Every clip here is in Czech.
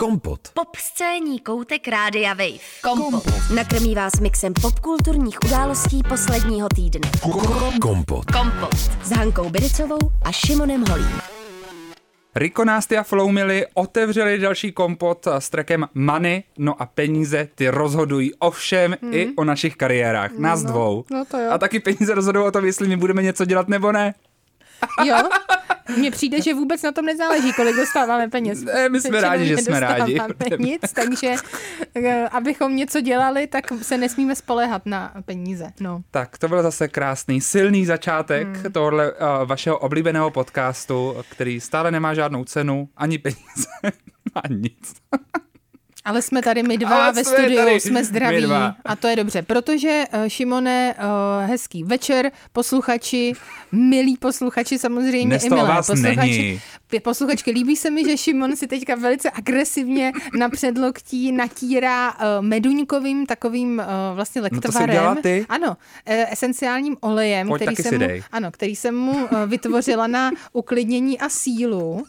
Kompot. Pop scéní koutek Rádia Wave. Kompot. Nakrmí vás mixem popkulturních událostí posledního týdne. Kompot. Kompot. S Hankou Biricovou a Šimonem Holím. Riko Násty a Floumily otevřeli další kompot s trekem Money, no a peníze ty rozhodují o všem mm. i o našich kariérách, nás no, dvou. no to jo. A taky peníze rozhodují o tom, jestli my budeme něco dělat nebo ne. Jo, mně přijde, že vůbec na tom nezáleží, kolik dostáváme peněz. Ne, my jsme rádi, že jsme rádi. Nic, takže eh, abychom něco dělali, tak se nesmíme spolehat na peníze. No. Tak to byl zase krásný, silný začátek hmm. tohohle uh, vašeho oblíbeného podcastu, který stále nemá žádnou cenu, ani peníze, ani nic. Ale jsme tady my dva Ale ve jsme studiu, tady jsme zdraví a to je dobře, protože uh, Šimone, uh, hezký večer, posluchači, milí posluchači samozřejmě Dnes i to milé vás posluchači. není. Posluchačky, líbí se mi, že Šimon si teďka velice agresivně na předloktí natírá uh, meduňkovým takovým vlastně No to lektvarem. dělala ty? Ano, esenciálním olejem, Pojď, který jsem, mu, ano, který jsem mu vytvořila na uklidnění a sílu.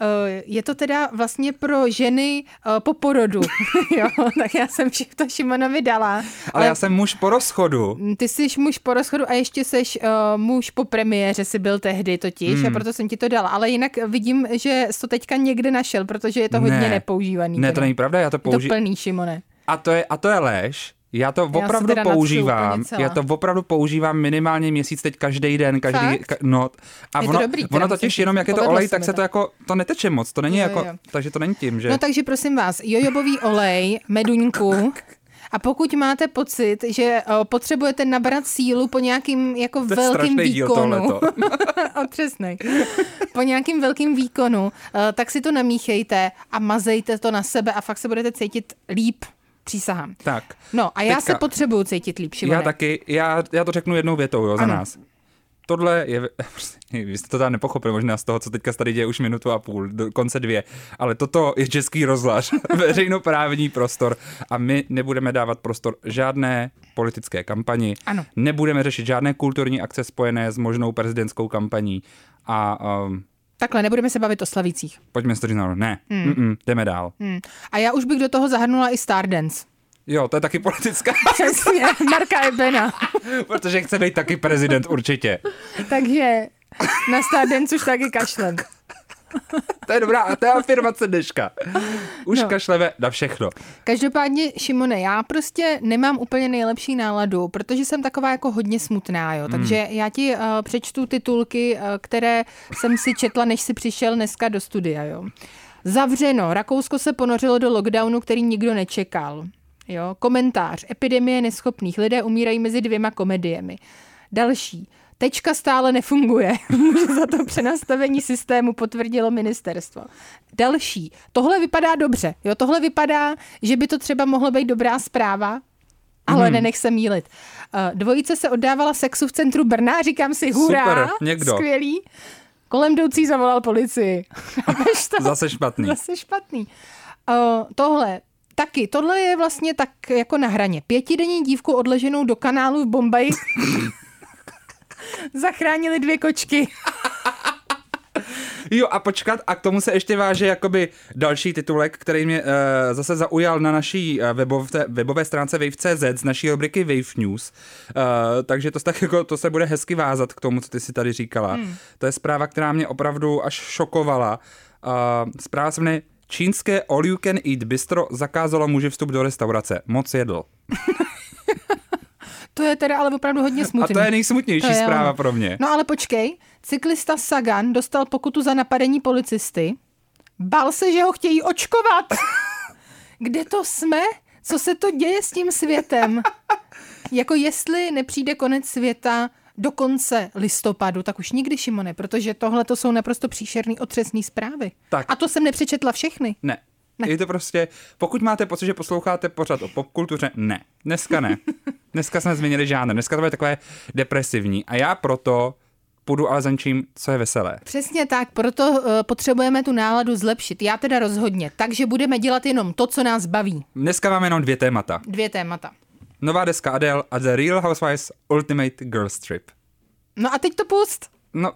Eh, Je to teda vlastně pro ženy eh, po porodu, jo, tak já jsem to Šimonovi dala. Ale já jsem muž po rozchodu. Ty jsi muž po rozchodu a ještě jsi muž po premiéře, si byl tehdy totiž Hmm. a proto jsem ti to dala. Ale jinak vidím, že jsi to teďka někde našel, protože je to hodně Ne. nepoužívaný. Ne, to není pravda, já to Je to používám. plný, Šimone. A to je, a to je lež. Já to opravdu natřu používám. Já to opravdu používám minimálně měsíc teď každý den, každý ka, no. A Je to ono, dobrý, teda ono totiž jenom jak je to olej, tak se to. to jako to neteče moc, to není Jo, jako, jo. takže to není tím, že No takže prosím vás, jojobový olej, meduňku. A pokud máte pocit, že potřebujete nabrat sílu po nějakým jako To velkým výkonu, otřesnej, po nějakým velkým výkonu, tak si to namíchejte a mazejte to na sebe a fakt se budete cítit líp. Přísahám. tak. No a já Teďka- se potřebuju cítit líp, Šimone. Já taky, já, já to řeknu jednou větou, jo, za Ano. nás. Tohle je, vy jste to tam nepochopili možná z toho, co teďka tady děje už minutu a půl, do konce dvě, ale toto je český rozhlas, veřejnoprávní prostor a my nebudeme dávat prostor žádné politické kampani, Ano. nebudeme řešit žádné kulturní akce spojené s možnou prezidentskou kampaní a um, Takhle, nebudeme se bavit o slavících. pojďme to říct, ne, hmm. mm, jdeme dál. Hmm. A já už bych do toho zahrnula i Stardance. Jo, to je taky politická, Přesně, Marka Ebena. protože chce být taky prezident určitě. Takže na Stardance už taky kašlem. To je dobrá, a to je afirmace dneška. Už No. kašleme na všechno. Každopádně, Šimone, já prostě nemám úplně nejlepší náladu, protože jsem taková jako hodně smutná, jo. Takže já ti uh, přečtu titulky, uh, které jsem si četla, než si přišel dneska do studia, jo. Zavřeno. Rakousko se ponořilo do lockdownu, který nikdo nečekal. Jo, komentář. Epidemie neschopných. Lidé umírají mezi dvěma komediemi. Další. Tečka stále nefunguje. Může za to přenastavení systému potvrdilo ministerstvo. Další. Tohle vypadá dobře. Jo, tohle vypadá, že by to třeba mohlo být dobrá zpráva, ale nenech se mílit. Eh, Dvojice se oddávala sexu v centru Brna, říkám si hurá, Super, někdo. skvělý. Kolem jdoucí zavolal policii. To? Zase špatný. Zase špatný. Uh, tohle, taky, tohle je vlastně tak jako na hraně. Pětidenní dívku odleženou do kanálu v Bombaji zachránili dvě kočky. Jo a počkat, a k tomu se ještě váže jakoby další titulek, který mě uh, zase zaujal na naší uh, webové, webové stránce Wave.cz z naší rubriky Wave News. Uh, takže to, se tak jako, to se bude hezky vázat k tomu, co ty si tady říkala. Hmm. To je zpráva, která mě opravdu až šokovala. Uh, zpráva se jmenuje Čínské all you can eat bistro zakázalo muži vstup do restaurace. Moc jedl. To je teda ale opravdu hodně A smutný. to je nejsmutnější To je zpráva pro mě. No ale počkej, cyklista Sagan dostal pokutu za napadení policisty. Bál se, že ho chtějí očkovat. Kde to jsme? Co se to děje s tím světem? Jako jestli nepřijde konec světa do konce listopadu, tak už nikdy, Šimone, protože tohle to jsou naprosto příšerný otřesný zprávy. Tak. A to jsem nepřečetla všechny. Ne. Ne. Je to prostě, pokud máte pocit, že posloucháte pořád o popkultuře, ne. Dneska ne. Dneska jsme změnili žánr. Dneska to je takové depresivní. A já proto půjdu ale za něčím, co je veselé. Přesně tak, proto uh, potřebujeme tu náladu zlepšit. Já teda rozhodně. Takže budeme dělat jenom to, co nás baví. Dneska máme jenom dvě témata. Dvě témata. Nová deska Adele a The Real Housewives Ultimate Girls Trip. No a teď to pust. No,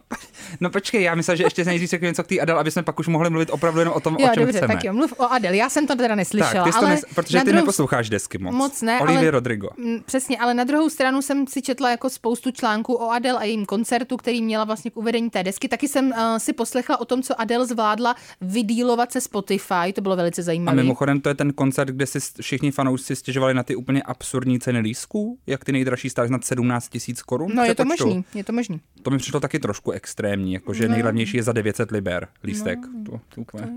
no počkej, já myslel, že ještě nejdřív řeknu něco k té Adele, aby jsme pak už mohli mluvit opravdu jenom o tom, Jo, o čem dobře, chceme. tak jo, mluv o Adele. Já jsem to teda neslyšela, tak, ty ale nes, protože na ty druhou neposloucháš desky moc. Moc ne, Olivia ale- Rodrigo. Mm, Přesně, ale na druhou stranu jsem si četla jako spoustu článků o Adele a jejím koncertu, který měla vlastně k uvedení té desky. Taky jsem uh, si poslechla o tom, co Adele zvládla vydílovat se Spotify, to bylo velice A zajímavé. mimochodem to je ten koncert, kde si všichni fanoušci stěžovali na ty úplně absurdní ceny lístků, jak ty nejdražší stály nad 17 tisíc korun. No, je to možný, je to možný. To mi přišlo taky trošku extrémní, jakože No. nejlevnější je za 900 liber lístek. to, to úplně,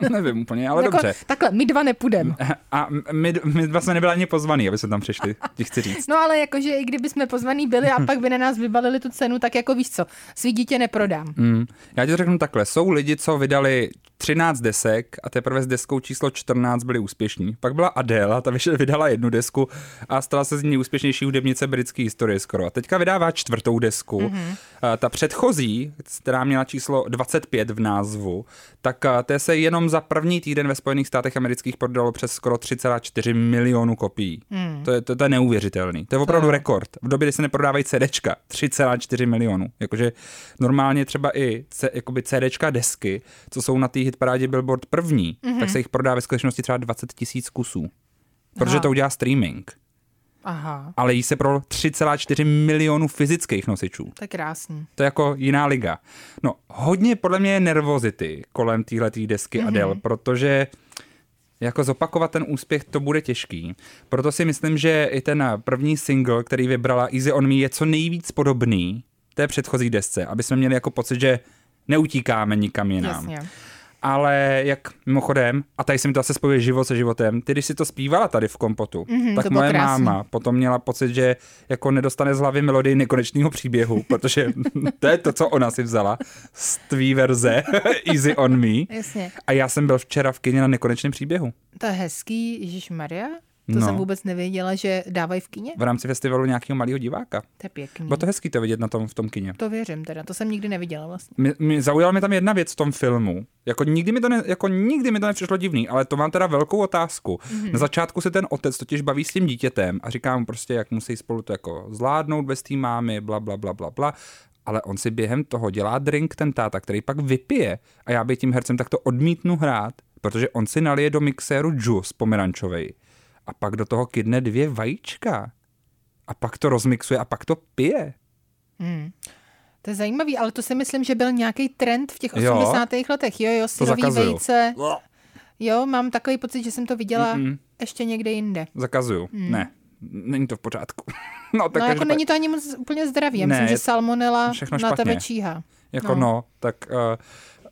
nevím úplně, ale jako, dobře. Takhle, my dva nepůjdeme. A my, my dva jsme nebyli ani pozvaný, aby jsme tam přišli, ti chci říct. No ale jakože i kdyby jsme pozvaný byli a pak by na nás vybalili tu cenu, tak jako víš co, svý dítě neprodám. Mm. Já ti to řeknu takhle. Jsou lidi, co vydali 13 desek a teprve s deskou číslo 14 byli úspěšní. Pak byla Adele, ta vydala jednu desku a stala se z ní úspěšnější hudebnice britské historie skoro. A teďka vydává čtvrtou desku. Mm-hmm. Ta předchozí, která měla číslo 25 v názvu, tak a, té se jenom za první týden ve Spojených státech amerických prodalo přes skoro 3,4 milionu kopií. Mm. To, je, to, to je neuvěřitelný. To je opravdu jo. rekord. V době, kdy se neprodávají CDčka, 3,4 milionů. Jakože normálně třeba i C, jakoby CDčka desky, co jsou na té hitparádě Billboard první, mm-hmm. tak se jich prodá ve skutečnosti třeba 20 tisíc kusů. Protože Aha. to udělá streaming. Aha, Ale jí se pro 3,4 milionů fyzických nosičů. to je krásný. To je jako jiná liga. No, hodně podle mě je nervozity kolem téhletý desky mm-hmm. Adele, protože jako zopakovat ten úspěch, to bude těžký. Proto si myslím, že i ten první single, který vybrala Easy on Me, je co nejvíc podobný té předchozí desce, aby jsme měli jako pocit, že neutíkáme nikam jinam. Jasně. Ale jak mimochodem, a tady se mi to zase spojuje život se životem, ty když si to zpívala tady v kompotu, Mhm, tak moje krásný. máma potom měla pocit, že jako nedostane z hlavy melodii nekonečného příběhu, protože to je to, co ona si vzala z tvý verze Easy on Me. Jasně. A já jsem byl včera v kině na nekonečném příběhu. To je hezký, Ježíš Maria. To No. jsem vůbec nevěděla, že dávají v kině. V rámci festivalu nějakého malého diváka. To je pěkný. Bylo to hezký to vidět na tom v tom kině. To věřím teda, to jsem nikdy neviděla vlastně. Mě, mě zaujala mi tam jedna věc v tom filmu. Jako nikdy mi to, ne, jako nikdy mi to nepřišlo divný, ale to mám teda velkou otázku. Mm-hmm. Na začátku se ten otec totiž baví s tím dítětem a říká mu prostě, jak musí spolu to jako zvládnout bez té mámy, bla, bla, bla, bla, bla. Ale on si během toho dělá drink, ten táta, který pak vypije. A já bych tím hercem tak to odmítnu hrát, protože on si nalije do mixéru juice pomerančovej. A pak do toho kydne dvě vajíčka. A pak to rozmixuje a pak to pije. To je zajímavý, ale to si myslím, že byl nějaký trend v těch Jo. 80. letech. Jo, jo, syrový vejce. Jo, mám takový pocit, že jsem to viděla Mm-mm. ještě někde jinde. Zakazuju. Ne, není to v pořádku. no, tak No jako není to ani moc úplně zdravý. Já Ne, myslím, že salmonela na špatně. tebe číhá. Jako no, No. no tak uh,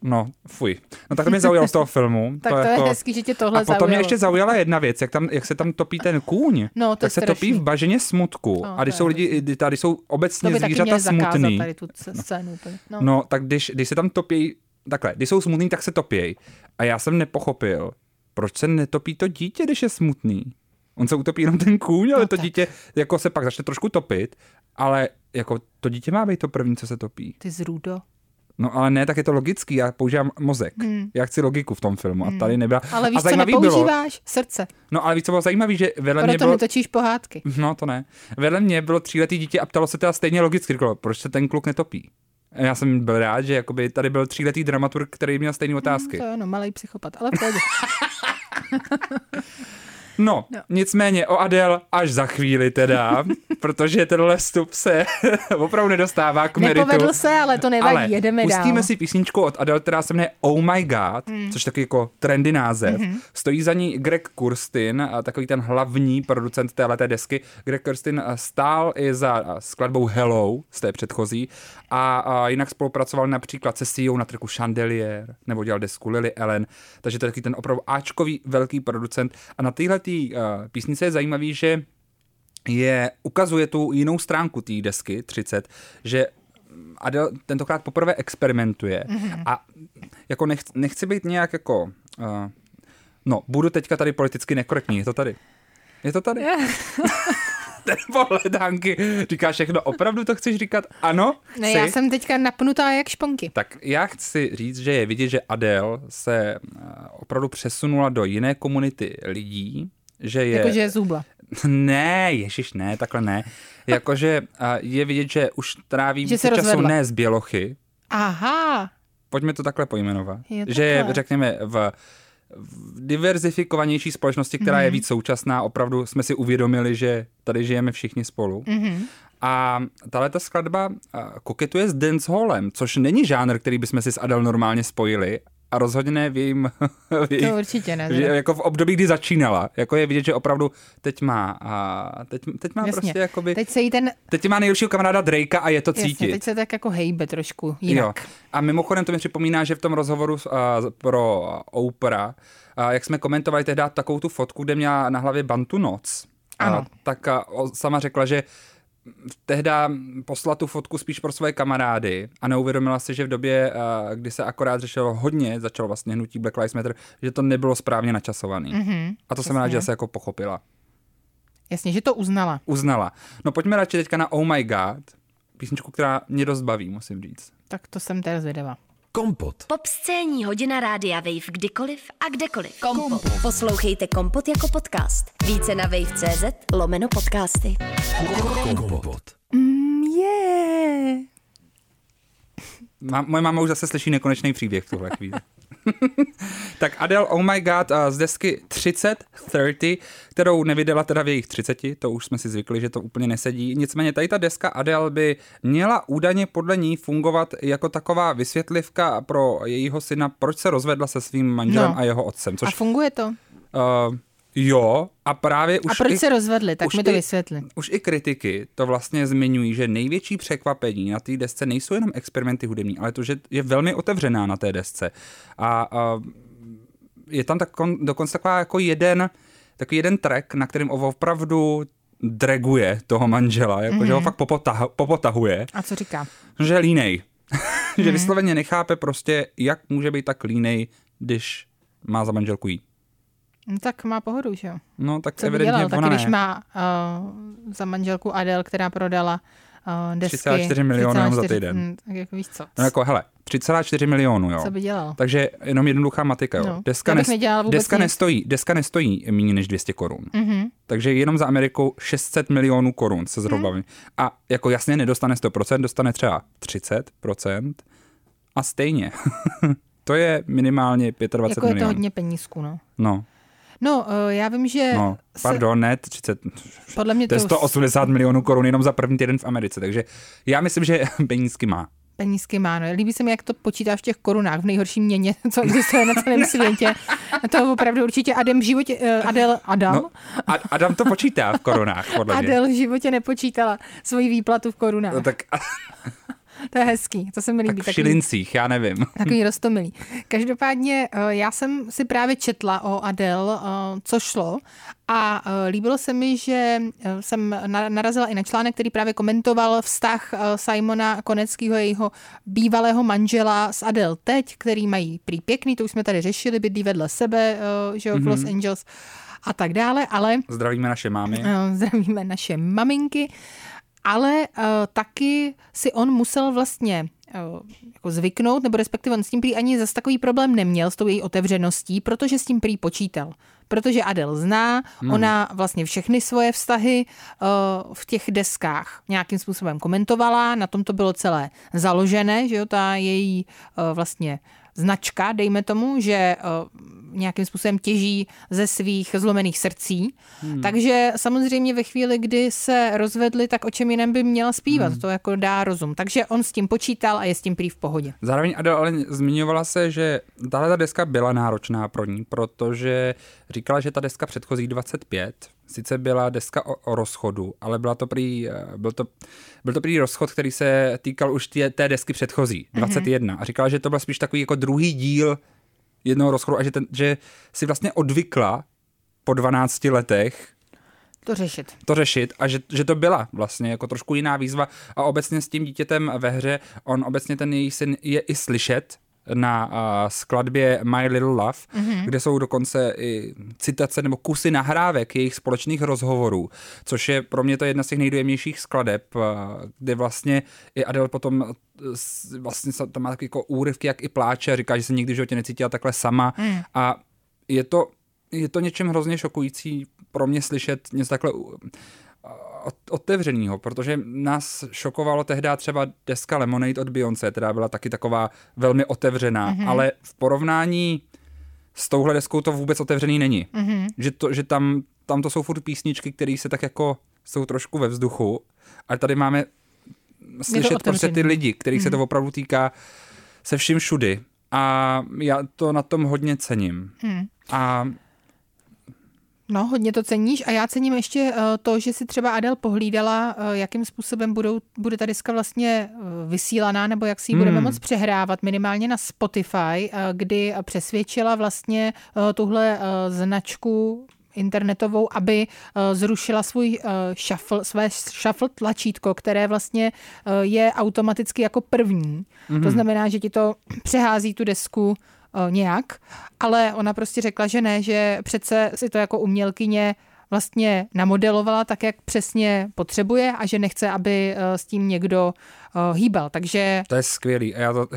no, fuj. No tak to mě zaujalo z toho filmu. Tak to, je jako... hezký, že tě tohle A potom zaujalo. mě ještě zaujala jedna věc, jak, tam, jak se tam topí ten kůň. No, to tak se strašný. topí v baženě smutku. No, a to když jsou lidi, tady jsou to obecně zvířata smutný. tady tu c- scénu úplně. No. No, tak když, když se tam topí, takhle, když jsou smutný, tak se topějí. A já jsem nepochopil, proč se netopí to dítě, když je smutný. On se utopí jenom ten kůň, ale No to tak. dítě jako se pak začne trošku topit, ale jako to dítě má být to první, co se topí. Ty zrůdo. No ale ne, tak je to logický, já používám mozek. Hmm. Já chci logiku v tom filmu a tady nebyla. Ale víš, a co zajímavý bylo, nepoužíváš? Srdce. no ale víš, co bylo zajímavé, že vedle mě Proto bylo, mi točíš pohádky. no to ne, vedle mě bylo tříletý dítě a ptalo se teda stejně logicky, říkalo, proč se ten kluk netopí. A Já jsem byl rád, že jakoby tady byl tříletý dramaturg, který měl stejné otázky. To je ano, malý psychopat, ale v. No, No. nicméně o Adele až za chvíli teda, protože tenhle vstup se opravdu nedostává k meritu. Nepovedl se, ale to nevadí, Ale jedeme pustíme dál. si písničku od Adele, která se jmenuje Oh My God, mm. což je taky jako trendy název. Mm-hmm. Stojí za ní Greg Kurstin, a takový ten hlavní producent téhleté desky. Greg Kurstin stál i za skladbou Hello z té předchozí a, a jinak spolupracoval například se CEO na trku Chandelier, nebo dělal desku Lily Ellen, takže to je taky ten opravdu Ačkový velký producent. A na téhle uh, písnice je zajímavý, že je, ukazuje tu jinou stránku té desky 30, že Adele tentokrát poprvé experimentuje mm-hmm. a jako nechci, nechci být nějak jako, uh, no, budu teďka tady politicky nekorektní, je to tady. Je to tady? Ten pohled Hanky říká všechno, opravdu to chceš říkat? Ano? Ne, chci. já jsem teďka napnutá jak šponky. Tak já chci říct, že je vidět, že Adele se eh, opravdu přesunula do jiné komunity lidí, že je... Jakože je zubla. Ne, ježiš, ne, takhle ne. Jakože a, je vidět, že už tráví Že více se času rozvedla. ne z bělochy, Aha, pojďme to takhle pojmenovat. Jo, že je, řekněme, v diverzifikovanější společnosti, která Mhm. mm-hmm. je víc současná, opravdu jsme si uvědomili, že tady žijeme všichni spolu. Mhm. Mm-hmm. A tahle ta skladba a, koketuje s dancehallem, což není žánr, který bychom si s Adele normálně spojili. A rozhodně ne v jejím, v jejím to určitě ne. že jako v období, kdy začínala. Jako je vidět, že opravdu teď má, a teď, teď má Jasně. prostě jakoby, teď... Se jí ten, teď má nejlepšího kamaráda Drakea a je to jasně, cítit. teď se tak jako hejbe trošku jinak. Jo. A mimochodem to mi připomíná, že v tom rozhovoru uh, pro Oprah, uh, jak jsme komentovali tehdy takovou tu fotku, kde měla na hlavě bantu noc, Ano. Uh, tak uh, sama řekla, že tehdy poslala tu fotku spíš pro své kamarády a neuvědomila si, že v době, uh, kdy se akorát řešilo hodně, začalo vlastně hnutí Black Lives Matter, že to nebylo správně načasovaný. Mm-hmm, a to jsem rád, že se jako pochopila. Jasně, že to uznala. Uznala. No pojďme radši teďka na Oh My God, písničku, která mě dost baví, musím říct. Tak to jsem teda zvědavá. Kompot. Pop scéní hodina rádia Wave kdykoliv a kdekoliv. Kompot. Poslouchejte Kompot jako podcast. Více na wave.cz lomeno podcasty. Kompot. Mm, yeah. Má, moje máma už zase slyší nekonečný příběh v tuhle chvíli. tak Adele Oh My God a z desky 30, 30, kterou nevydala teda v jejich 30, to už jsme si zvykli, že to úplně nesedí. Nicméně tady ta deska Adele by měla údajně podle ní fungovat jako taková vysvětlivka pro jejího syna, proč se rozvedla se svým manželem No. a jeho otcem. Což A funguje to? uh, jo, a právě už A proč i, se rozvedli? Tak mi to vysvětli. Už i kritiky to vlastně zmiňují, že největší překvapení na té desce nejsou jenom experimenty hudební, ale to, že je velmi otevřená na té desce. A, a je tam tak, dokonce taková jako jeden, takový jeden track, na kterým opravdu draguje toho manžela, jako, mm-hmm. že ho fakt popotah, popotahuje, A co říká? že línej. že vysloveně nechápe prostě, jak může být tak línej, když má za manželku jí. No, tak má pohodu, že jo? No, tak Co evidentně dělal, taky ona když ne. má uh, za manželku Adele, která prodala uh, desky. 3,4 milionu jenom za 3,4 týden. hm, tak jako víš co? No jako, hele, 3,4 milionů, jo. Co by dělal? Takže jenom jednoduchá matika, jo. No, Deska, nes- deska, nic. nestojí, deska nestojí méně než 200 korun. Mhm. Takže jenom za Amerikou 600 milionů korun se zhruba. Mhm. A jako jasně nedostane 100%, dostane třeba 30% a stejně. to je minimálně 25 Jako je to milionů. hodně penízků, no. No, No, uh, já vím, že no, se- pardon, ne, 30, podle mě to je to 180 milionů korun jenom za první týden v Americe, takže já myslím, že penízky má. penízky má. No. Líbí se mi, jak to počítá v těch korunách, v nejhorším měně, co existuje na celém světě. To opravdu určitě Adam v životě, uh, Adel, Adam, No, a Adam to počítá v korunách, podle mě. Adel v životě nepočítala svoji výplatu v korunách. No, tak, To je hezký, to se mi líbí. tak v takový- šilincích, já nevím. Takový rostomilý. Každopádně eh, já jsem si právě četla o Adele, eh, co šlo a eh, líbilo se mi, že jsem na- narazila i na článek, který právě komentoval vztah Simona Koneckého, jejího bývalého manžela s Adele teď, který mají prý pěkný, to už jsme tady řešili, bydlí vedle sebe, že jo, v Los Angeles a tak dále, ale Zdravíme naše mámy. Zdravíme naše maminky, ale uh, taky si on musel vlastně uh, jako zvyknout, nebo respektive on s tím prý ani zase takový problém neměl s tou její otevřeností, protože s tím prý počítal. Protože Adele zná, hmm. ona vlastně všechny svoje vztahy uh, v těch deskách nějakým způsobem komentovala, na tom to bylo celé založené, že jo, ta její uh, vlastně značka, dejme tomu, že uh, nějakým způsobem těží ze svých zlomených srdcí. Hmm. Takže samozřejmě ve chvíli, kdy se rozvedli, tak o čem jiném by měla zpívat. Hmm. To jako dá rozum. Takže on s tím počítal a je s tím prý v pohodě. Zároveň Adele ale zmiňovala se, že tahle ta deska byla náročná pro ní, protože říkala, že ta deska předchozí 25 sice byla deska o, o rozchodu, ale byla to prý, eh, byl, to, byl to prý rozchod, který se týkal už tě, té desky předchozí, 21. Mm-hmm. A říkala, že to byl spíš takový jako druhý díl jednoho rozchodu a že, ten, že si vlastně odvykla po 12 letech To řešit. to řešit a že, že to byla vlastně jako trošku jiná výzva a obecně s tím dítětem ve hře, on obecně ten její syn je i slyšet na uh, skladbě My Little Love, mm-hmm. kde jsou dokonce i citace nebo kusy nahrávek jejich společných rozhovorů, což je pro mě to jedna z těch nejdojemnějších skladeb, uh, kde vlastně i Adele potom s- vlastně tam má taky jako úryvky, jak i pláče říká, že se nikdy v životě necítila takhle sama mm. a je to, je to něčem hrozně šokující pro mě slyšet něco takhle otevřenýho, protože nás šokovalo tehdy třeba deska Lemonade od Beyoncé, která byla taky taková velmi otevřená, mm-hmm. ale v porovnání s touhle deskou to vůbec otevřený není. Mm-hmm. Že, to, že tam, tam to jsou furt písničky, které se tak jako jsou trošku ve vzduchu, ale tady máme slyšet prostě ty lidi, kterých se to opravdu týká se vším všudy. A já to na tom hodně cením. A No, hodně to ceníš a já cením ještě eh, to, že si třeba Adel pohlídala, eh, jakým způsobem budou, bude ta deska vlastně eh, vysílaná, nebo jak si ji budeme moc přehrávat, minimálně na Spotify, kdy přesvědčila vlastně tuhle značku internetovou, aby zrušila svůj shuffle, své shuffle tlačítko, které vlastně je automaticky jako první. Mm-hmm. To znamená, že ti to přehází tu desku nějak, ale ona prostě řekla, že ne, že přece si to jako umělkyně vlastně namodelovala tak, jak přesně potřebuje a že nechce, aby eh, s tím někdo eh, hýbal. Takže to je skvělý. A já to...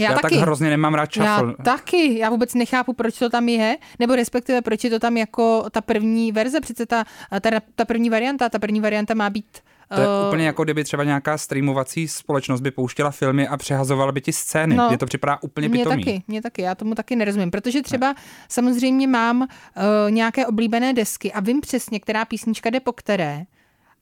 Já já taky. tak hrozně nemám rád shuffle. Já taky, já vůbec nechápu, proč to tam je, nebo respektive proč je to tam jako ta první verze, přece ta, ta, ta první varianta, ta první varianta má být To je eh, úplně jako kdyby třeba nějaká streamovací společnost by pouštěla filmy a přehazovala by ti scény. No, Mně to připadá úplně Mně pitomý. taky, mně taky, já tomu taky nerozumím, protože třeba samozřejmě mám uh, nějaké oblíbené desky a vím přesně, která písnička jde po které.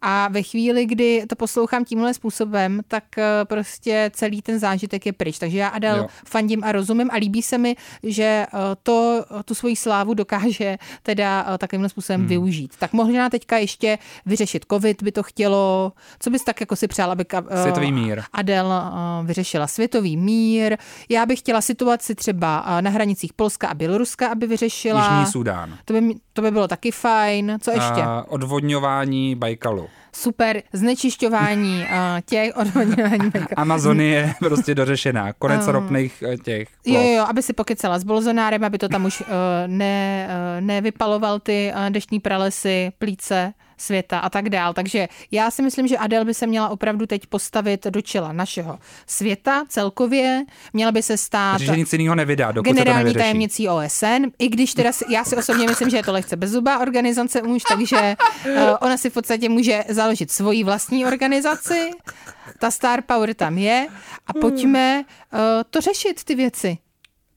A ve chvíli, kdy to poslouchám tímhle způsobem, tak uh, prostě celý ten zážitek je pryč. Takže já Adel Jo. fandím a rozumím a líbí se mi, že uh, to, tu svoji slávu dokáže teda uh, takovýmhle způsobem hmm. využít. Tak možná teďka ještě vyřešit covid by to chtělo. Co bys tak jako si přál, aby Světový mír. Adel vyřešila světový mír. Já bych chtěla situaci třeba na hranicích Polska a Běloruska, aby vyřešila. Jižní Sudán. To by, to by bylo taky fajn. Co ještě? A odvodňování Bajkalu. Super. Znečišťování uh, těch odvodňování. Amazonie je prostě dořešená. Konec ropných eh, těch. Jo, ploch. jo, jo, aby si pokecala s Bolzonárem, aby to tam už uh, ne, uh, nevypaloval ty uh, deštní pralesy, plíce světa a tak dál. Takže já si myslím, že Adele by se měla opravdu teď postavit do čela našeho světa celkově. Měla by se stát Protože nic jiného nevydá, dokud se to generální tajemnicí OSN, i když teda si, já si osobně myslím, že je to lehce bezzubá organizace už, takže uh, ona si v podstatě může založit svoji vlastní organizaci, ta Star Power tam je a pojďme uh, to řešit, ty věci.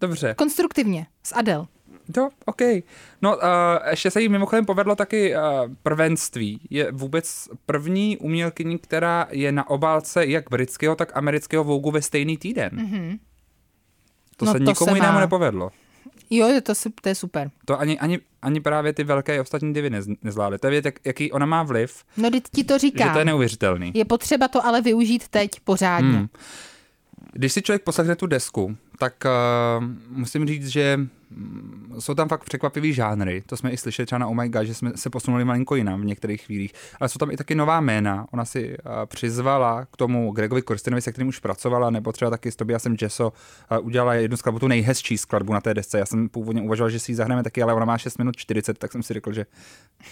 Dobře. Konstruktivně, s Adel. Jo, OK. No, uh, ještě se jí mimochodem povedlo taky uh, prvenství. Je vůbec první umělkyní, která je na obálce jak britského, tak amerického Vogue ve stejný týden. Mm-hmm. To No se to nikomu se jinému má. nepovedlo. Jo, to, to je super. To ani, ani, ani právě ty velké ostatní divy nez, nezvládly. To je vědět, jak, jaký ona má vliv, No, teď ti to že říkám. to je neuvěřitelný. Je potřeba to ale využít teď pořádně. Hmm. Když si člověk poslechne tu desku, tak uh, musím říct, že jsou tam fakt překvapivý žánry. To jsme i slyšeli třeba na Oh My God, že jsme se posunuli malinko jinam v některých chvílích. Ale jsou tam i taky nová jména. Ona si uh, přizvala k tomu Gregovi Korstinovi, se kterým už pracovala, nebo třeba taky s Tobiasem Jesso uh, udělala jednu skladbu, tu nejhezčí skladbu na té desce. Já jsem původně uvažoval, že si ji zahrajeme taky, ale ona má 6 minut 40, tak jsem si řekl, že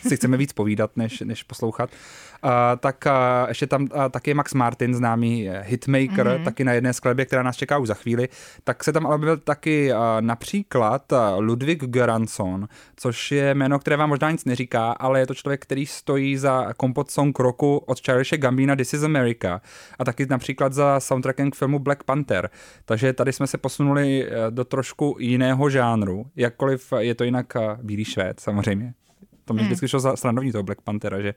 si chceme víc povídat, než, než poslouchat. Uh, tak uh, ještě tam uh, taky Max Martin, známý eh, hitmaker, mm-hmm. taky na jedné skladbě, která nás čeká už za chvíli. Tak se tam ale objevil taky uh, například uh, Ludwig Göransson, což je jméno, které vám možná nic neříká, ale je to člověk, který stojí za kompot song roku od Charleshe Gambina This is America a taky například za soundtrackem k filmu Black Panther. Takže tady jsme se posunuli eh, do trošku jiného žánru, jakkoliv je to jinak eh, Bílý švéd samozřejmě. To mě vždycky šlo za srandovní toho Black Panthera, že,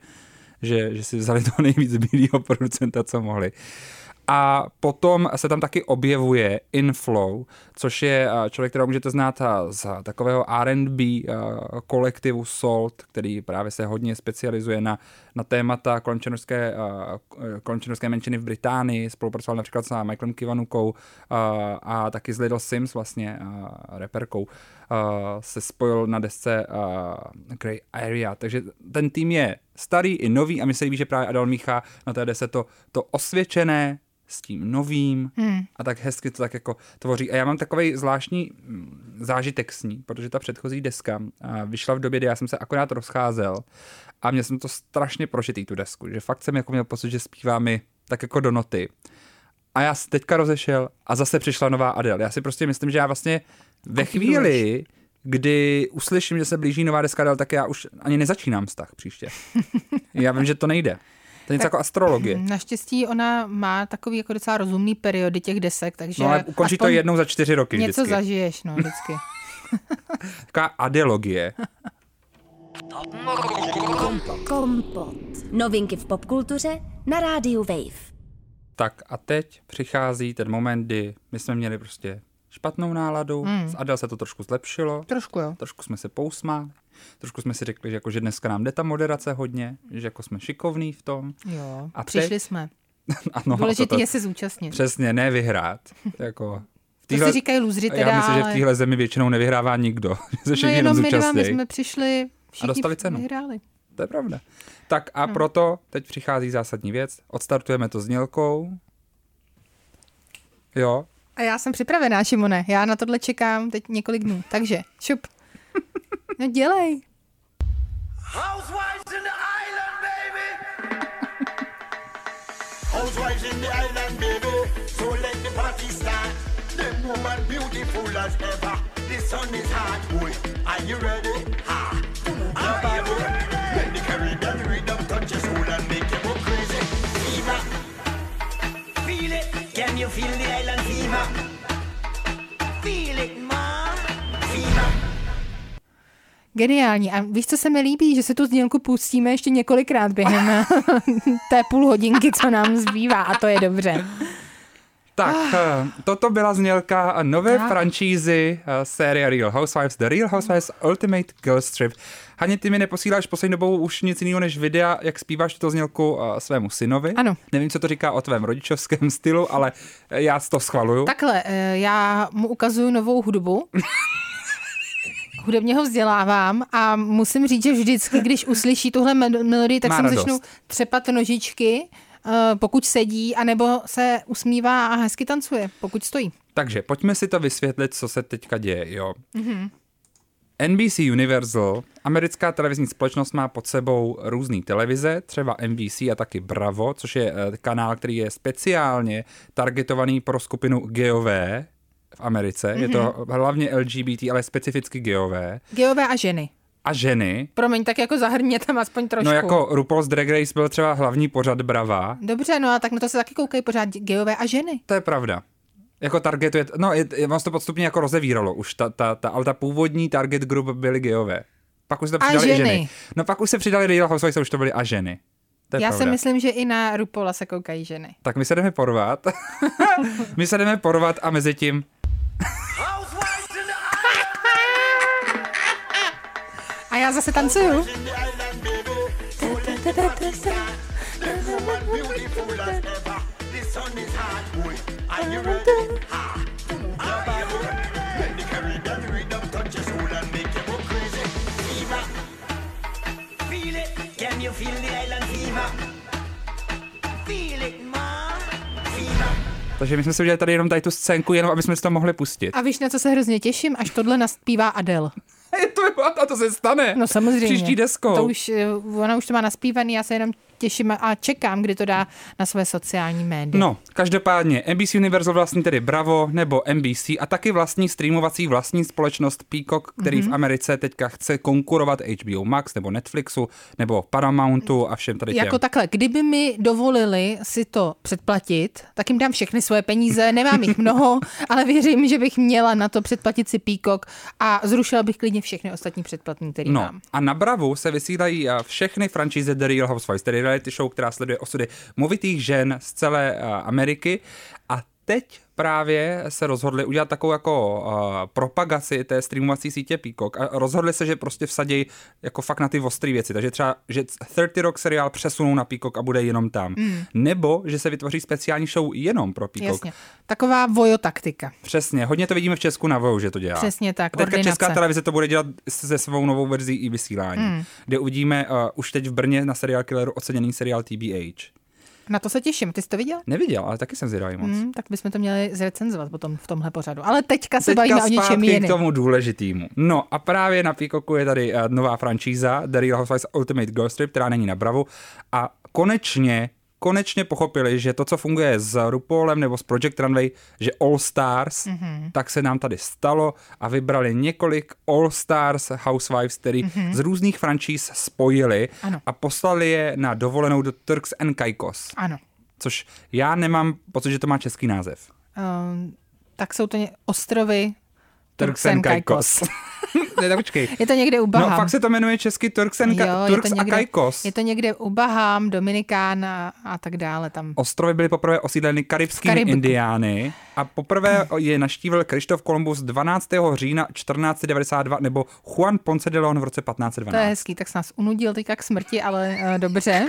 že, že si vzali toho nejvíc bílého producenta, co mohli. A potom se tam taky objevuje Inflow, což je eh, člověk, kterého můžete znát eh, z takového R&B eh, kolektivu Salt, který právě se hodně specializuje na, na témata kolončenovské menšiny v Británii. Spolupracoval například s Michaelem Kivanukou a taky s Little Sims vlastně, reperkou, se spojil na desce Grey Area. Takže ten tým je starý i nový a mi se líbí, že právě Adel Mícha na té desce to, to osvědčené s tím novým hmm. a tak hezky to tak jako tvoří. A já mám takový zvláštní mm, zážitek s ní, protože ta předchozí deska vyšla v době, kdy já jsem se akorát rozcházel a měl jsem to strašně prožitý tu desku, že fakt jsem jako měl pocit, že zpívá mi tak jako do noty. A já se teďka rozešel a zase přišla nová Adele. Já si prostě myslím, že já vlastně ve chvíli, kdy uslyším, že se blíží nová deska dal, tak já už ani nezačínám vztah příště. Já vím, že to nejde. To je něco jako astrologie. Naštěstí ona má takový jako docela rozumný periody těch desek, takže No ale ukončí to jednou za čtyři roky Něco vždycky. zažiješ, no, vždycky. Taková adelogie. Kompot. Novinky v popkultuře na rádiu Wave. Tak a teď přichází ten moment, kdy my jsme měli prostě špatnou náladu, hmm. s Adel se to trošku zlepšilo, Trošku jo. trošku jsme se pousmáli, trošku jsme si řekli, že, jako, že dneska nám jde ta moderace hodně, že jako jsme šikovní v tom. Jo, A přišli teď? jsme. ano, to, je se zúčastnit. Přesně, ne vyhrát. jako, v To si říkají lůzři teda, Já myslím, že ale... v téhle zemi většinou nevyhrává nikdo. že No jenom jenom my dva, my jsme přišli, všichni dostali cenu. vyhráli. To je pravda. Tak a proto teď přichází zásadní věc. Odstartujeme to znělkou. Jo, A já jsem připravená, Šimone. Já na tohle čekám teď několik dnů. Takže, šup. No dělej. Housewives in the island, baby. Housewives in the island, baby. So let the party start. Them woman beautiful as ever. The sun is hot, boy. Are you ready? Ha! Are you ready? The Caribbean rhythm touch your soul and make you go crazy. Fever. Feel it. Can you feel the island fever? Feel it, Geniální. A víš, co se mi líbí? Že se tu znělku pustíme ještě několikrát během té půl hodinky, co nám zbývá. A to je dobře. Tak, ah. toto byla znělka nové Tak. franšízy eh, série Real Housewives, The Real Housewives Ultimate Girls Trip. Haně, ty mi neposíláš poslední dobou už nic jiného než videa, jak zpíváš tuto znělku eh, svému synovi. Ano. Nevím, co to říká o tvém rodičovském stylu, ale eh, já to schvaluju. Takhle, eh, já mu ukazuju novou hudbu. Hudebně ho vzdělávám a musím říct, že vždycky, když uslyší tuhle mel- melodii, tak Má jsem radost. začnu třepat nožičky, eh, pokud sedí, anebo se usmívá a hezky tancuje, pokud stojí. Takže pojďme si to vysvětlit, co se teďka děje, jo. Mm-hmm. NBC Universal, americká televizní společnost, má pod sebou různé televize, třeba NBC a taky Bravo, což je eh, kanál, který je speciálně targetovaný pro skupinu geové v Americe. Mm-hmm. Je to hlavně LGBT, ale specificky geové. Geové a ženy. A ženy. Promiň, tak jako zahrně tam aspoň trošku. No jako RuPaul's Drag Race byl třeba hlavní pořad Brava. Dobře, no a tak na to se taky koukají pořád geové a ženy. To je pravda. Jako targetuje, no, je, je, ono se to postupně jako rozevíralo už, ta, ta, ta, ale ta původní target group byly geové. Pak už se přidali ženy. ženy. No pak už se přidali Real Housewives a už to byly a ženy. To je Já pravda. si myslím, že i na Rupola se koukají ženy. Tak my se jdeme porvat. my se jdeme porvat a mezi tím A já zase tancuju. Can you feel the island fever? Feel it, ma. Fever. Takže my jsme si udělali tady jenom tady tu scénku, jenom aby jsme si to mohli pustit. A víš, na co se hrozně těším, až tohle naspívá Adele. Je to, a to se stane. No samozřejmě. Příští deskou. To už, eh, ona už to má naspívaný, já se jenom těším a čekám, kdy to dá na své sociální média. No, každopádně NBC Universal vlastní tedy Bravo nebo NBC a taky vlastní streamovací vlastní společnost Peacock, který mm-hmm. v Americe teďka chce konkurovat HBO Max nebo Netflixu nebo Paramountu a všem tady těm. Jako takhle, kdyby mi dovolili si to předplatit, tak jim dám všechny svoje peníze, nemám jich mnoho, ale věřím, že bych měla na to předplatit si Peacock a zrušila bych klidně všechny ostatní předplatní, který No mám. a na Bravu se vysílají a, všechny franšíze The Real Housewives, tedy reality show, která sleduje osudy movitých žen z celé a, Ameriky. A teď právě se rozhodli udělat takovou jako uh, propagaci té streamovací sítě Peacock a rozhodli se, že prostě vsadí jako fakt na ty ostré věci. Takže třeba, že 30 Rock seriál přesunou na Peacock a bude jenom tam. Mm. Nebo, že se vytvoří speciální show jenom pro Peacock. Jasně. Taková vojo taktika. Přesně, hodně to vidíme v Česku na Voju, že to dělá. Přesně tak, A teďka koordinace. Česká televize to bude dělat se svou novou verzí i vysílání, mm. kde uvidíme uh, už teď v Brně na seriál Killeru oceněný seriál TBH. Na to se těším. Ty jsi to viděl? Neviděl, ale taky jsem zvědavý moc. Hmm, tak bychom to měli zrecenzovat potom v tomhle pořadu. Ale teďka se Teďka bavíme o něčem jiném. k tomu důležitému. No a právě na Peacocku je tady uh, nová franšíza The Real Housewives Ultimate Girls Trip, která není na Bravo a konečně konečně pochopili, že to, co funguje s RuPaulem nebo s Project Runway, že All Stars, Mhm. mm-hmm. tak se nám tady stalo a vybrali několik All Stars Housewives, který mm-hmm. z různých franšíz spojili. Ano. a poslali je na dovolenou do Turks and Caicos, Ano. což já nemám pocit, že to má český název. Um, tak jsou to ostrovy Turks and Caicos. ne, tak počkej. Je to někde u Baham. No, fakt se to jmenuje česky Turks, and jo, Turks to a někde, Caicos. Je to někde u Baham, Dominikán a, a tak dále tam. Ostrovy byly poprvé osídleny karibskými Karibiku. indiány a poprvé je naštívil Krištof Kolumbus 12. října 1492 nebo Juan Ponce de Leon v roce To je 1512. hezký, tak se nás unudil teďka k smrti, ale uh, dobře.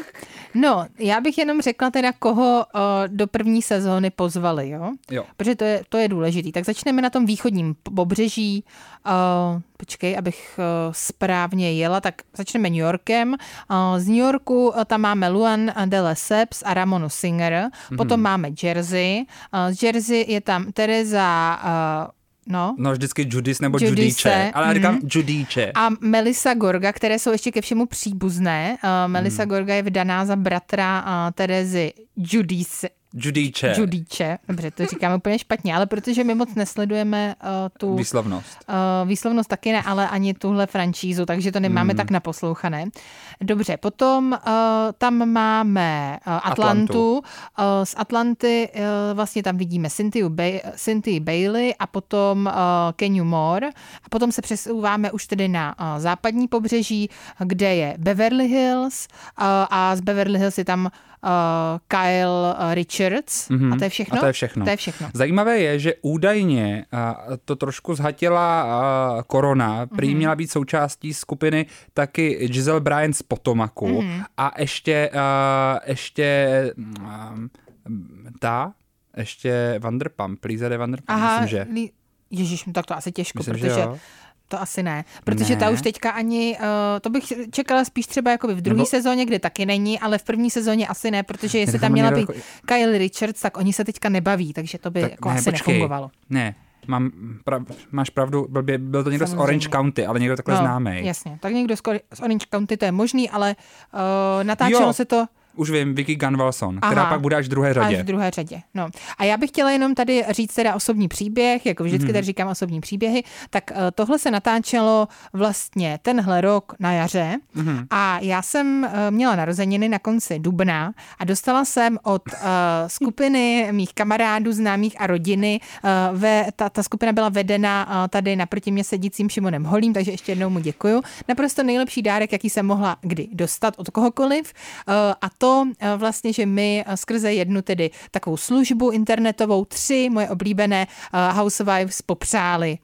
No, já bych jenom řekla teda, koho uh, do první sezóny pozvali, jo? Jo. Protože to je, to je důležitý. Tak začneme na tom východním pobřeží. Uh, počkej, abych uh, správně jela, tak začneme New Yorkem. Uh, z New Yorku uh, tam máme Luan de Lesseps a Ramonu Singer. Mm-hmm. Potom máme Jersey. Uh, z Jersey je tam Teresa uh, No, No vždycky Judis nebo Judice, Judíče, ale já říkám mhm. Judíče. a Melissa Gorga, které jsou ještě ke všemu příbuzné. Uh, Melissa Hmm. Gorga je vydaná za bratra uh, Terezy Judice. Judíče. Judíče, dobře, to říkáme úplně špatně, ale protože my moc nesledujeme uh, tu Výslovnost. uh, výslovnost taky ne, ale ani tuhle franšízu, takže to nemáme Hmm. tak naposlouchané. Dobře, potom uh, tam máme uh, Atlantu. Atlantu. Uh, z Atlanty uh, vlastně tam vidíme Cynthia, ba- Cynthia Bailey a potom uh, Kenyu Moore. A potom se přesouváme už tedy na uh, západní pobřeží, kde je Beverly Hills uh, a z Beverly Hills je tam uh, Kyle uh, Richards. Mhm. A to je všechno? A to je všechno. To je všechno. Zajímavé je, že údajně to trošku zhatila a, korona, prý Mhm. měla být součástí skupiny taky Giselle Bryant z Potomaku Mhm. a ještě, ještě um, ta, ještě Vanderpump, Lisa de Vanderpump, Aha, myslím, že. Lí- Ježíš, tak to asi těžko, Myslím, že protože. To asi ne. Protože Ne. ta už teďka ani, uh, to bych čekala spíš třeba jakoby v druhé Nebo- sezóně, kde taky není, ale v první sezóně asi ne, protože jestli tak tam měla být jako- Kyle Richards, tak oni se teďka nebaví, takže to by Tak jako ne, asi počkej. nefungovalo. Ne, mám, prav, máš pravdu, byl, by- byl to někdo Samozřejmě. z Orange County, ale někdo takhle známý. Jasně, tak někdo z Orange County to je možný, ale uh, natáčelo Jo. se to Už vím, Vicky Gunvalson, která Aha. pak bude až v druhé Až řadě. v druhé řadě. No. A já bych chtěla jenom tady říct teda osobní příběh, jako vždycky Mhm. tady říkám osobní příběhy, tak eh, tohle se natáčelo vlastně tenhle rok na jaře Mhm. a já jsem eh, měla narozeniny na konci dubna a dostala jsem od uh, skupiny mých kamarádů, známých a rodiny, uh, ve, ta, ta skupina byla vedena uh, tady naproti mě sedícím Šimonem Holím, takže ještě jednou mu děkuju. Naprosto nejlepší dárek, jaký jsem mohla kdy dostat od kohokoliv uh, a to eh, vlastně, že my eh, skrze jednu tedy takovou službu internetovou tři moje oblíbené eh, housewives popřáli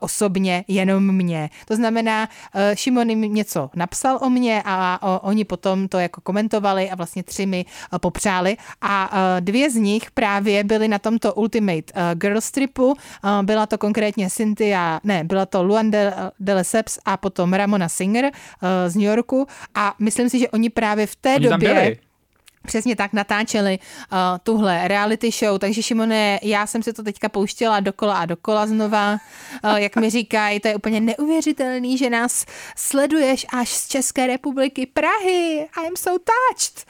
osobně jenom mě. To znamená, Šimon jim něco napsal o mě a oni potom to jako komentovali a vlastně tři mi popřáli a dvě z nich právě byly na tomto Ultimate eh, Girls tripu. Eh, Byla to konkrétně Cynthia, ne, byla to Luan de, de Lesseps a potom Ramona Singer z New Yorku a myslím si, že oni právě v té Oni tam době byli. Přesně tak natáčeli uh, tuhle reality show, takže Šimone, já jsem si to teďka pouštěla dokola a dokola znova, uh, jak mi říkají, to je úplně neuvěřitelný, že nás sleduješ až z České republiky Prahy. I am so touched.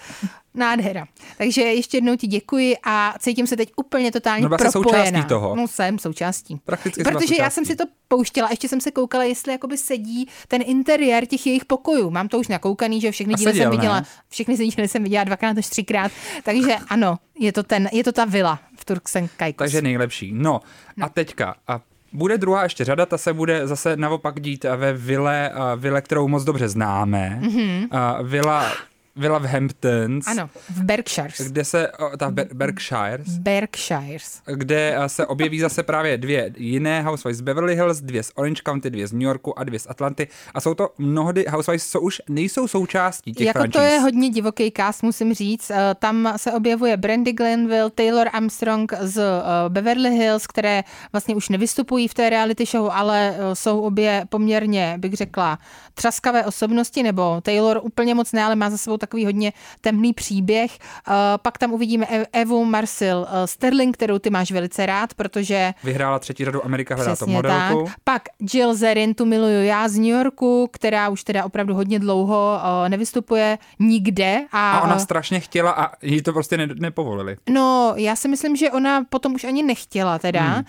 Nádhera. Takže ještě jednou ti děkuji a cítím se teď úplně totálně No, jsi propojená. součástí toho. No jsem součástí. Prakticky Protože já jsem součástí. si to pouštěla, ještě jsem se koukala, jestli jakoby sedí ten interiér těch jejich pokojů. Mám to už nakoukaný, že všechny A díly seděl, jsem viděla, ne? všechny díly jsem viděla dvakrát až třikrát, takže ano, je to, ten, je to ta vila v Turksen Caicos. Takže nejlepší. No, a teďka, a bude druhá ještě řada, ta se bude zase naopak dít ve vile, vile kterou moc dobře známe. Mm-hmm. A vila, vila v Hamptons. Ano, v Berkshires. Kde se, ta Ber- Berkshires, Berkshires. kde a, se objeví zase právě dvě jiné housewives z Beverly Hills, dvě z Orange County, dvě z New Yorku a dvě z Atlanty. A jsou to mnohdy housewives, co už nejsou součástí těch jako franšíz. to je hodně divoký cast, musím říct. Eh, Tam se objevuje Brandy Glenville, Taylor Armstrong z eh, Beverly Hills, které vlastně už nevystupují v té reality show, ale eh, jsou obě poměrně, bych řekla, třaskavé osobnosti, nebo Taylor úplně moc ne, ale má za sebou takový hodně temný příběh. Uh, pak tam uvidíme E- Evu Marcel uh, Sterling, kterou ty máš velice rád, protože Vyhrála třetí řadu Amerika hledá to modelku. tak. Pak Jill Zerin, tu miluju já z New Yorku, která už teda opravdu hodně dlouho uh, nevystupuje nikde. A, A ona strašně chtěla a jí to prostě ne, nepovolili. No, já si myslím, že ona potom už ani nechtěla teda. Hmm.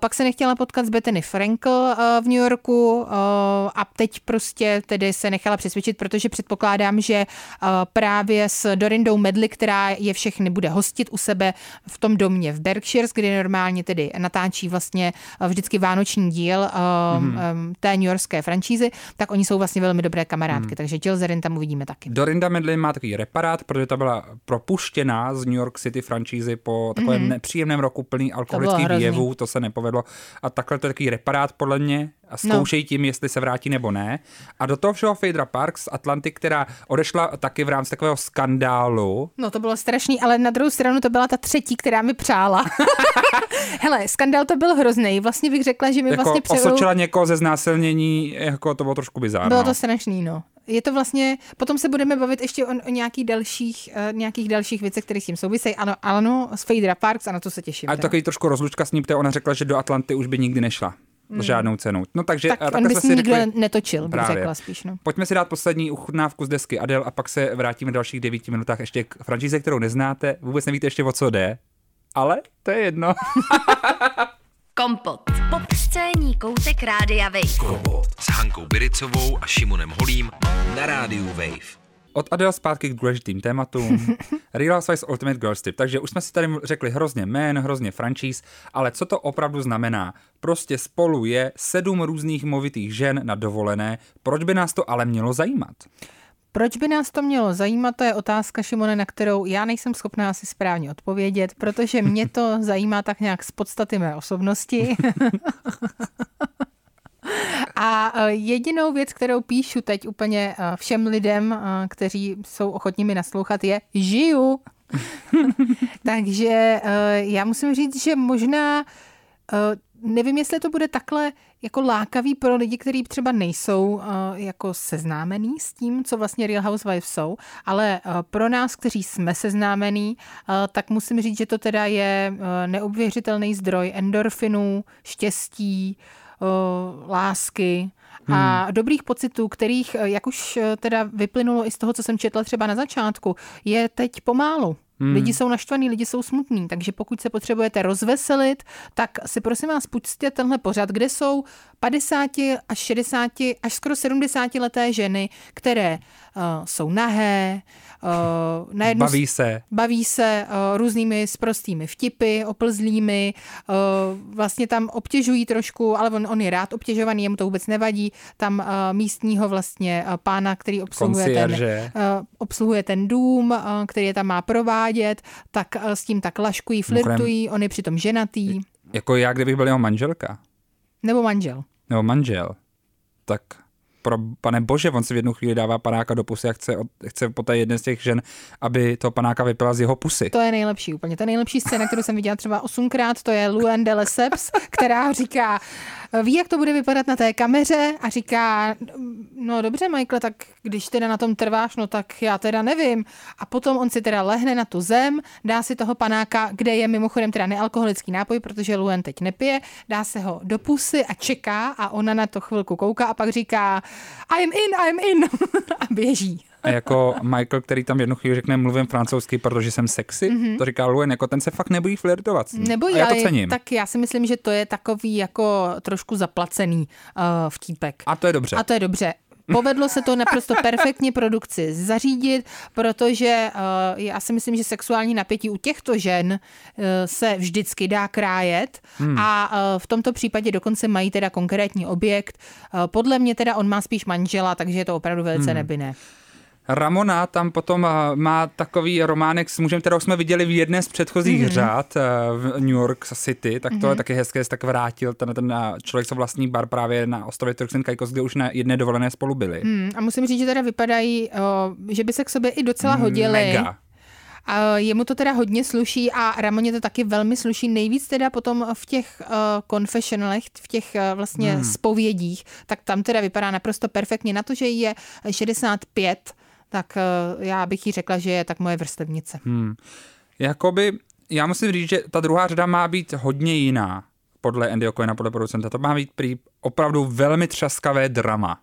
Pak se nechtěla potkat s Bethany Frankel eh, v New Yorku eh, a teď prostě tedy se nechala přesvědčit, protože předpokládám, že eh, právě s Dorindou Medley, která je všechny bude hostit u sebe v tom domě v Berkshires, kde normálně tedy natáčí vlastně eh, vždycky vánoční díl hmm. té New Yorkské franšízy, tak oni jsou vlastně velmi dobré kamarádky, hmm. takže Jill Zerin tam uvidíme taky. Dorinda Medley má takový reparát, protože ta byla propuštěná z New York City franšízy po takovém mm-hmm. nepříjemném roku plný alkoholických výjevů, to se nepovedlo. A takhle to je takový reparát podle mě a zkoušejí no. tím, jestli se vrátí nebo ne. A do toho všeho Phaedra Parks z Atlanty, která odešla taky v rámci takového skandálu. No to bylo strašný, ale na druhou stranu to byla ta třetí, která mi přála. Hele, skandál to byl hrozný. Vlastně bych řekla, že mi Jako vlastně přeou... osočila někoho ze znásilnění, jako to bylo trošku bizárno. Bylo to strašný, no. Je to vlastně, potom se budeme bavit ještě o, o nějakých dalších, uh, nějakých dalších věcech, které s tím souvisejí. Ano, ano, z Phaedra Parks a na to se těším. Teda. takový trošku rozlučka s ní, protože ona řekla, že do Atlanty už by nikdy nešla. Hmm. Žádnou cenou. No takže tak on takhle by si nikdo řekli, netočil, bych Právě. řekla spíš. No. Pojďme si dát poslední uchutnávku z desky Adele a pak se vrátíme v dalších devíti minutách ještě k franšíze, kterou neznáte. Vůbec nevíte ještě o co jde, ale to je jedno. Kompot. Popscénní koutek Rádia Wave. Kompot s Hankou Biricovou a Šimonem Holím na rádiu Wave. Od Adele zpátky k důležitým tématům. Real Housewives Ultimate Girls Trip. Takže už jsme si tady řekli hrozně jmén, hrozně franšíz, ale co to opravdu znamená? Prostě spolu je sedm různých movitých žen na dovolené. Proč by nás to ale mělo zajímat? Proč by nás to mělo zajímat, to je otázka, Šimone, na kterou já nejsem schopná asi správně odpovědět, protože mě to zajímá tak nějak z podstaty mé osobnosti. A eh, jedinou věc, kterou píšu teď úplně eh, všem lidem, eh, kteří jsou ochotní mi naslouchat, je žiju. Takže já musím říct, že možná nevím, jestli to bude takhle jako lákavý pro lidi, kteří třeba nejsou jako seznámení s tím, co vlastně Real Housewives jsou, ale pro nás, kteří jsme seznámení, tak musím říct, že to teda je neuvěřitelný zdroj endorfinů, štěstí, lásky a hmm. dobrých pocitů, kterých, eh, jak už eh, teda vyplynulo i z toho, co jsem četla třeba na začátku, je teď pomálu. Hmm. Lidi jsou naštvaní, lidi jsou smutní, takže pokud se potřebujete rozveselit, tak si prosím vás pustíte tenhle pořad, kde jsou 50 až 60 až skoro 70 leté ženy, které jsou nahé, uh, na jednu Baví se. baví se uh, různými sprostými vtipy, oplzlými, vlastně tam obtěžují trošku, ale on, on je rád obtěžovaný, jemu to vůbec nevadí, tam místního vlastně pána, který obsluhuje ten, uh, obsluhuje ten dům, který je tam má provádět, tak s tím tak laškují, flirtují, on je přitom ženatý, Jako já, kdybych byl jeho manželka, nebo manžel. nebo manžel, tak pro pane bože, on si v jednu chvíli dává panáka do pusy a chce, chce po té jedné z těch žen, aby toho panáka vypila z jeho pusy. To je nejlepší úplně. To je nejlepší scéna, kterou jsem viděla třeba osmkrát, to je Luen de Lesseps, která říká, ví, jak to bude vypadat na té kameře a říká, no dobře, Michael, tak když teda na tom trváš, no tak já teda nevím. A potom on si teda lehne na tu zem, dá si toho panáka, kde je mimochodem teda nealkoholický nápoj, protože Luen teď nepije, dá se ho do pusy a čeká a ona na to chvilku kouká a pak říká I'm in, I'm in a běží. A jako Michael, který tam jednu chvíli řekne, mluvím francouzsky, protože jsem sexy, mm-hmm. to říká Luen, jako ten se fakt nebojí flirtovat. s ní. Nebo a já to cením. tak já si myslím, že to je takový jako trošku zaplacený uh, vtípek. A to je dobře. A to je dobře. Povedlo se to naprosto perfektně produkci zařídit, protože uh, já si myslím, že sexuální napětí u těchto žen uh, se vždycky dá krájet hmm. a uh, v tomto případě dokonce mají teda konkrétní objekt. Uh, podle mě teda on má spíš manžela, takže je to opravdu velice hmm. nebinné. Ramona tam potom eh, má takový románek s mužem, kterou jsme viděli v jedné z předchozích Mhm. mm-hmm. řád eh, v New York City, tak to mm-hmm. je taky hezké, že se tak vrátil ten, ten eh, člověk, co vlastní bar právě na ostrově Turks and Caicos, kde už na jedné dovolené spolu byli. Hmm, a musím říct, že teda vypadají, o, že by se k sobě i docela hodili. Mega. A jemu to teda hodně sluší a Ramoně to taky velmi sluší. Nejvíc teda potom v těch uh, confessionalech, v těch uh, vlastně hmm. spovědích, tak tam teda vypadá naprosto perfektně na to, že je 65, tak eh, já bych jí řekla, že je tak moje vrstevnice. Hmm. Jakoby, já musím říct, že ta druhá řada má být hodně jiná podle Andyho Coena, podle producenta. To má být prý opravdu velmi třaskavé drama.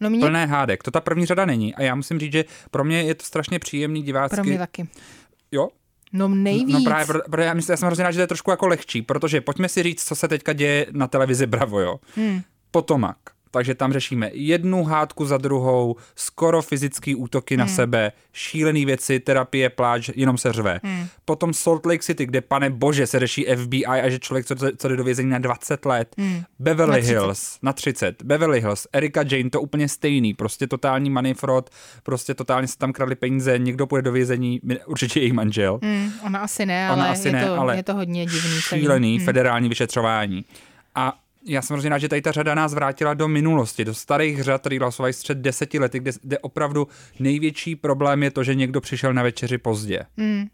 No mě, Plné hádek. To ta první řada není. A já musím říct, že pro mě je to strašně příjemný divácky. pro mě taky. Jo? No nejvíc. No právě, pro- protože já, myslím, já jsem hrozně rád, že to je trošku jako lehčí, protože pojďme si říct, co se teďka děje na televizi Bravo, jo. Hmm. Potomak. Takže tam řešíme jednu hádku za druhou, skoro fyzický útoky Hmm. na sebe, šílený věci, terapie, pláč, jenom se řve. Hmm. Potom Salt Lake City, kde pane bože se řeší FBI a že člověk, co, co jde do vězení na 20 let. Beverly Hmm. Na 30. Hills na 30. Beverly Hills, Erika Jane, to úplně stejný, prostě totální money fraud, prostě totálně se tam kradli peníze, někdo půjde do vězení, určitě její manžel. Hmm, ona asi ne, Ona ale, asi je, ne, to, ale je to hodně divný. šílený federální vyšetřování. A já jsem hrozně rád, že tady ta řada nás vrátila do minulosti, do starých řad, které hlasovaly před deseti lety, kde, kde opravdu největší problém je to, že někdo přišel na večeři pozdě. Hmm.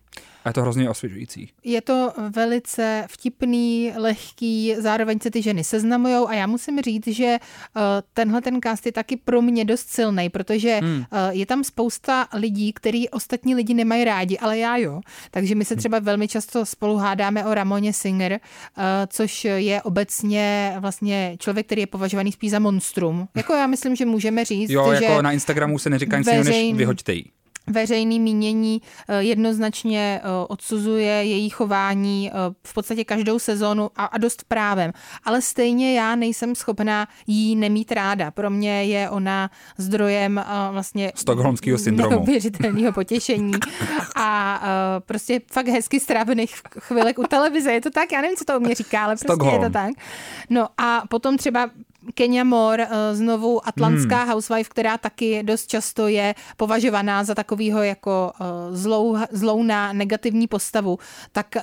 A je to hrozně osvěžující. Je to velice vtipný, lehký, zároveň se ty ženy seznamujou a já musím říct, že eh, tenhle ten cast je taky pro mě dost silný, protože Hmm. eh, je tam spousta lidí, který ostatní lidi nemají rádi, ale já jo. Takže my se Hmm. třeba velmi často spolu hádáme o Ramoně Singer, eh, což je obecně vlastně člověk, který je považovaný spíš za monstrum. Jako já myslím, že můžeme říct, Jo, že jako na Instagramu se neříká nic jiného, než vyhoďte jí. Veřejný mínění eh, jednoznačně eh, odsuzuje její chování eh, v podstatě každou sezónu a, dost právem. Ale stejně já nejsem schopná jí nemít ráda. Pro mě je ona zdrojem vlastně Stockholmského syndromu. neuvěřitelného potěšení a prostě fakt hezky strávených chvilek u televize. Je to tak? Já nevím, co to o mě říká, ale prostě je Stockholm. to tak. No a potom třeba Kenya Moore, eh, znovu atlantská Hmm. housewife, která taky dost často je považovaná za takovýho jako eh, zlou, zlou na negativní postavu, tak eh,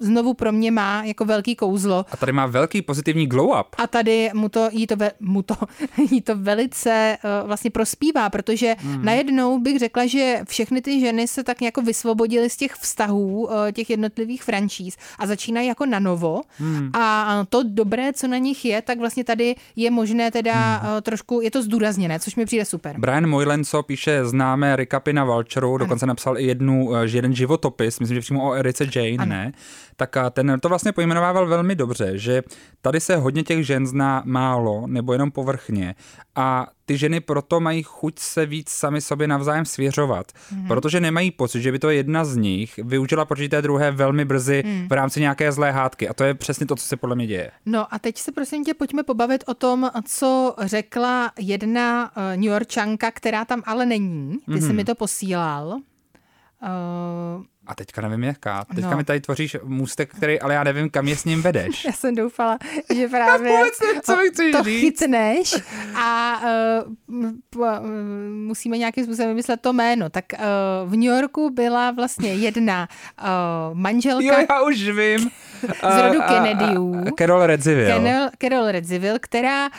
znovu pro mě má jako velký kouzlo. A tady má velký pozitivní glow up. A tady mu to, jí to, ve, mu to, jí to velice uh, vlastně prospívá, protože hmm. najednou bych řekla, že všechny ty ženy se tak jako vysvobodily z těch vztahů uh, těch jednotlivých franšíz a začínají jako na novo. Hmm. A to dobré, co na nich je, tak vlastně tady je možné teda hmm. uh, trošku, je to zdůrazněné, což mi přijde super. Brian Moylenco píše známé recapy na Vulture, dokonce napsal i jednu, jeden životopis, myslím, že přímo o Erice Jane, Ano. ne? Tak a ten to vlastně pojmenovával velmi dobře, že tady se hodně těch žen zná málo nebo jenom povrchně a ty ženy proto mají chuť se víc sami sobě navzájem svěřovat, Mhm. mm. protože nemají pocit, že by to jedna z nich využila proti té druhé velmi brzy Mhm. mm. v rámci nějaké zlé hádky a to je přesně to, co se podle mě děje. No a teď se prosím tě pojďme pobavit o tom, co řekla jedna uh, New Yorkčanka, která tam ale není. Ty mm-hmm. jsi mi to posílal. Uh, A teďka nevím jaká. Teďka No. mi tady tvoříš můstek, který, ale já nevím, kam je s ním vedeš. já jsem doufala, že právě nevím, co chceš to říct. chytneš a uh, uh, musíme nějakým způsobem vymyslet to jméno. Tak uh, v New Yorku byla vlastně jedna uh, manželka Jo, já už vím. z rodu Kennedyů. Carol Redzivil. Carol, Carol Redzivil, která uh,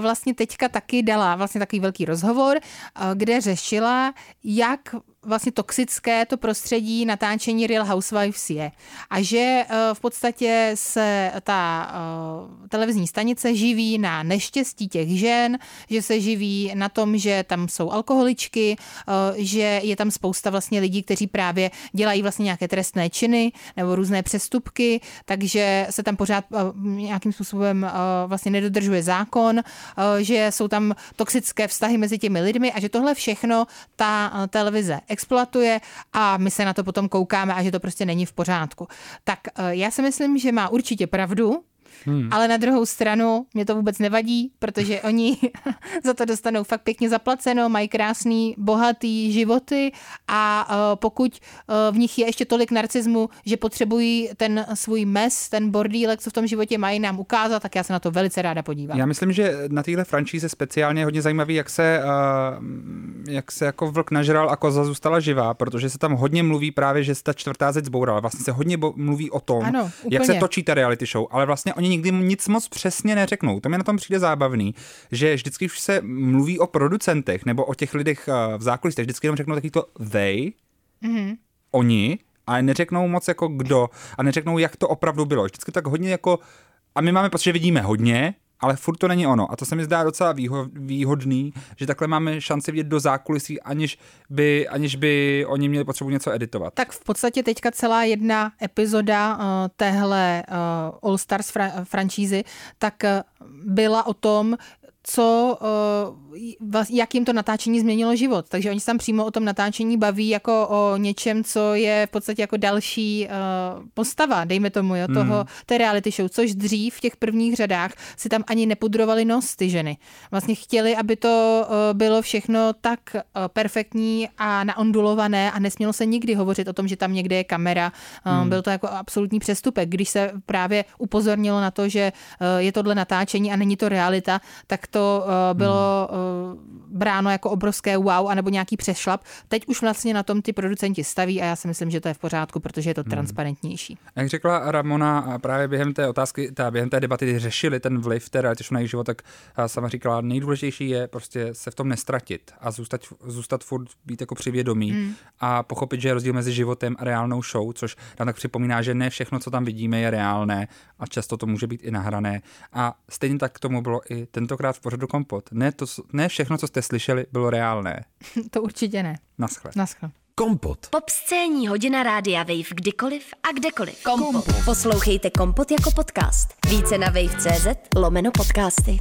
vlastně teďka taky dala vlastně takový velký rozhovor, uh, kde řešila, jak vlastně toxické to prostředí natáčení Real Housewives je. A že uh, v podstatě se ta uh, televizní stanice živí na neštěstí těch žen, že se živí na tom, že tam jsou alkoholičky, uh, že je tam spousta vlastně lidí, kteří právě dělají vlastně nějaké trestné činy nebo různé přestupky, takže se tam pořád nějakým způsobem vlastně nedodržuje zákon, že jsou tam toxické vztahy mezi těmi lidmi a že tohle všechno ta televize exploatuje a my se na to potom koukáme a že to prostě není v pořádku. Tak uh, já si myslím, že má určitě pravdu, Hmm. Ale na druhou stranu mě to vůbec nevadí, protože oni za to dostanou fakt pěkně zaplaceno, mají krásný, bohatý životy a uh, pokud uh, v nich je ještě tolik narcismu, že potřebují ten svůj mes, ten bordílek, co v tom životě mají, nám ukázat, tak já se na to velice ráda podívám. Já myslím, že na téhle franšíze speciálně je hodně zajímavý, jak se, uh, jak se jako vlk nažral a koza zůstala živá, protože se tam hodně mluví právě, že se ta čtvrtá zeď zbourala. Vlastně se hodně mluví o tom, Ano, jak se točí ta reality show, ale vlastně oni nikdy nic moc přesně neřeknou. To mě na tom přijde zábavný, že vždycky už se mluví o producentech nebo o těch lidech uh, v zákulisí, tak vždycky jenom řeknou taky to they, Mhm. oni, ale neřeknou moc jako kdo a neřeknou, jak to opravdu bylo. Vždycky tak hodně jako, a my máme pocit, že vidíme hodně, ale furt to není ono. A to se mi zdá docela výho- výhodný, že takhle máme šanci vidět do zákulisí, aniž by, aniž by oni měli potřebu něco editovat. Tak v podstatě teďka celá jedna epizoda uh, téhle uh, All Stars fra- franšízy, tak uh, byla o tom, co, uh, jak jim to natáčení změnilo život. Takže oni se tam přímo o tom natáčení baví jako o něčem, co je v podstatě jako další uh, postava, dejme tomu, jo, toho, Hmm. té reality show, což dřív v těch prvních řadách si tam ani nepudrovali nos ty ženy. Vlastně chtěli, aby to uh, bylo všechno tak perfektní a naondulované a nesmělo se nikdy hovořit o tom, že tam někde je kamera. Um, Byl to jako absolutní přestupek. Když se právě upozornilo na to, že je tohle natáčení a není to realita, tak to uh, bylo uh, bráno jako obrovské wow, anebo nějaký přešlap. Teď už vlastně na tom ty producenti staví a já si myslím, že to je v pořádku, protože je to transparentnější. Jak řekla Ramona a právě během té otázky, ta, během té debaty, řešili ten vliv té reality show na jejich život, tak a sama říkala, nejdůležitější je prostě se v tom nestratit a zůstat, zůstat furt být jako přivědomý mm. a pochopit, že je rozdíl mezi životem a reálnou show, což nám tak připomíná, že ne všechno, co tam vidíme, je reálné a často to může být i nahrané. A stejně tak k tomu bylo i tentokrát v pořadu Kompot. Ne, to, ne všechno, co jste slyšeli, bylo reálné. to určitě ne. Naschle. Naschle. Kompot. Pop scéní hodina rádia Wave kdykoliv a kdekoliv. Kompot. Poslouchejte Kompot jako podcast. Více na wave.cz lomeno podcasty.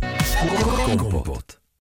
Kompot.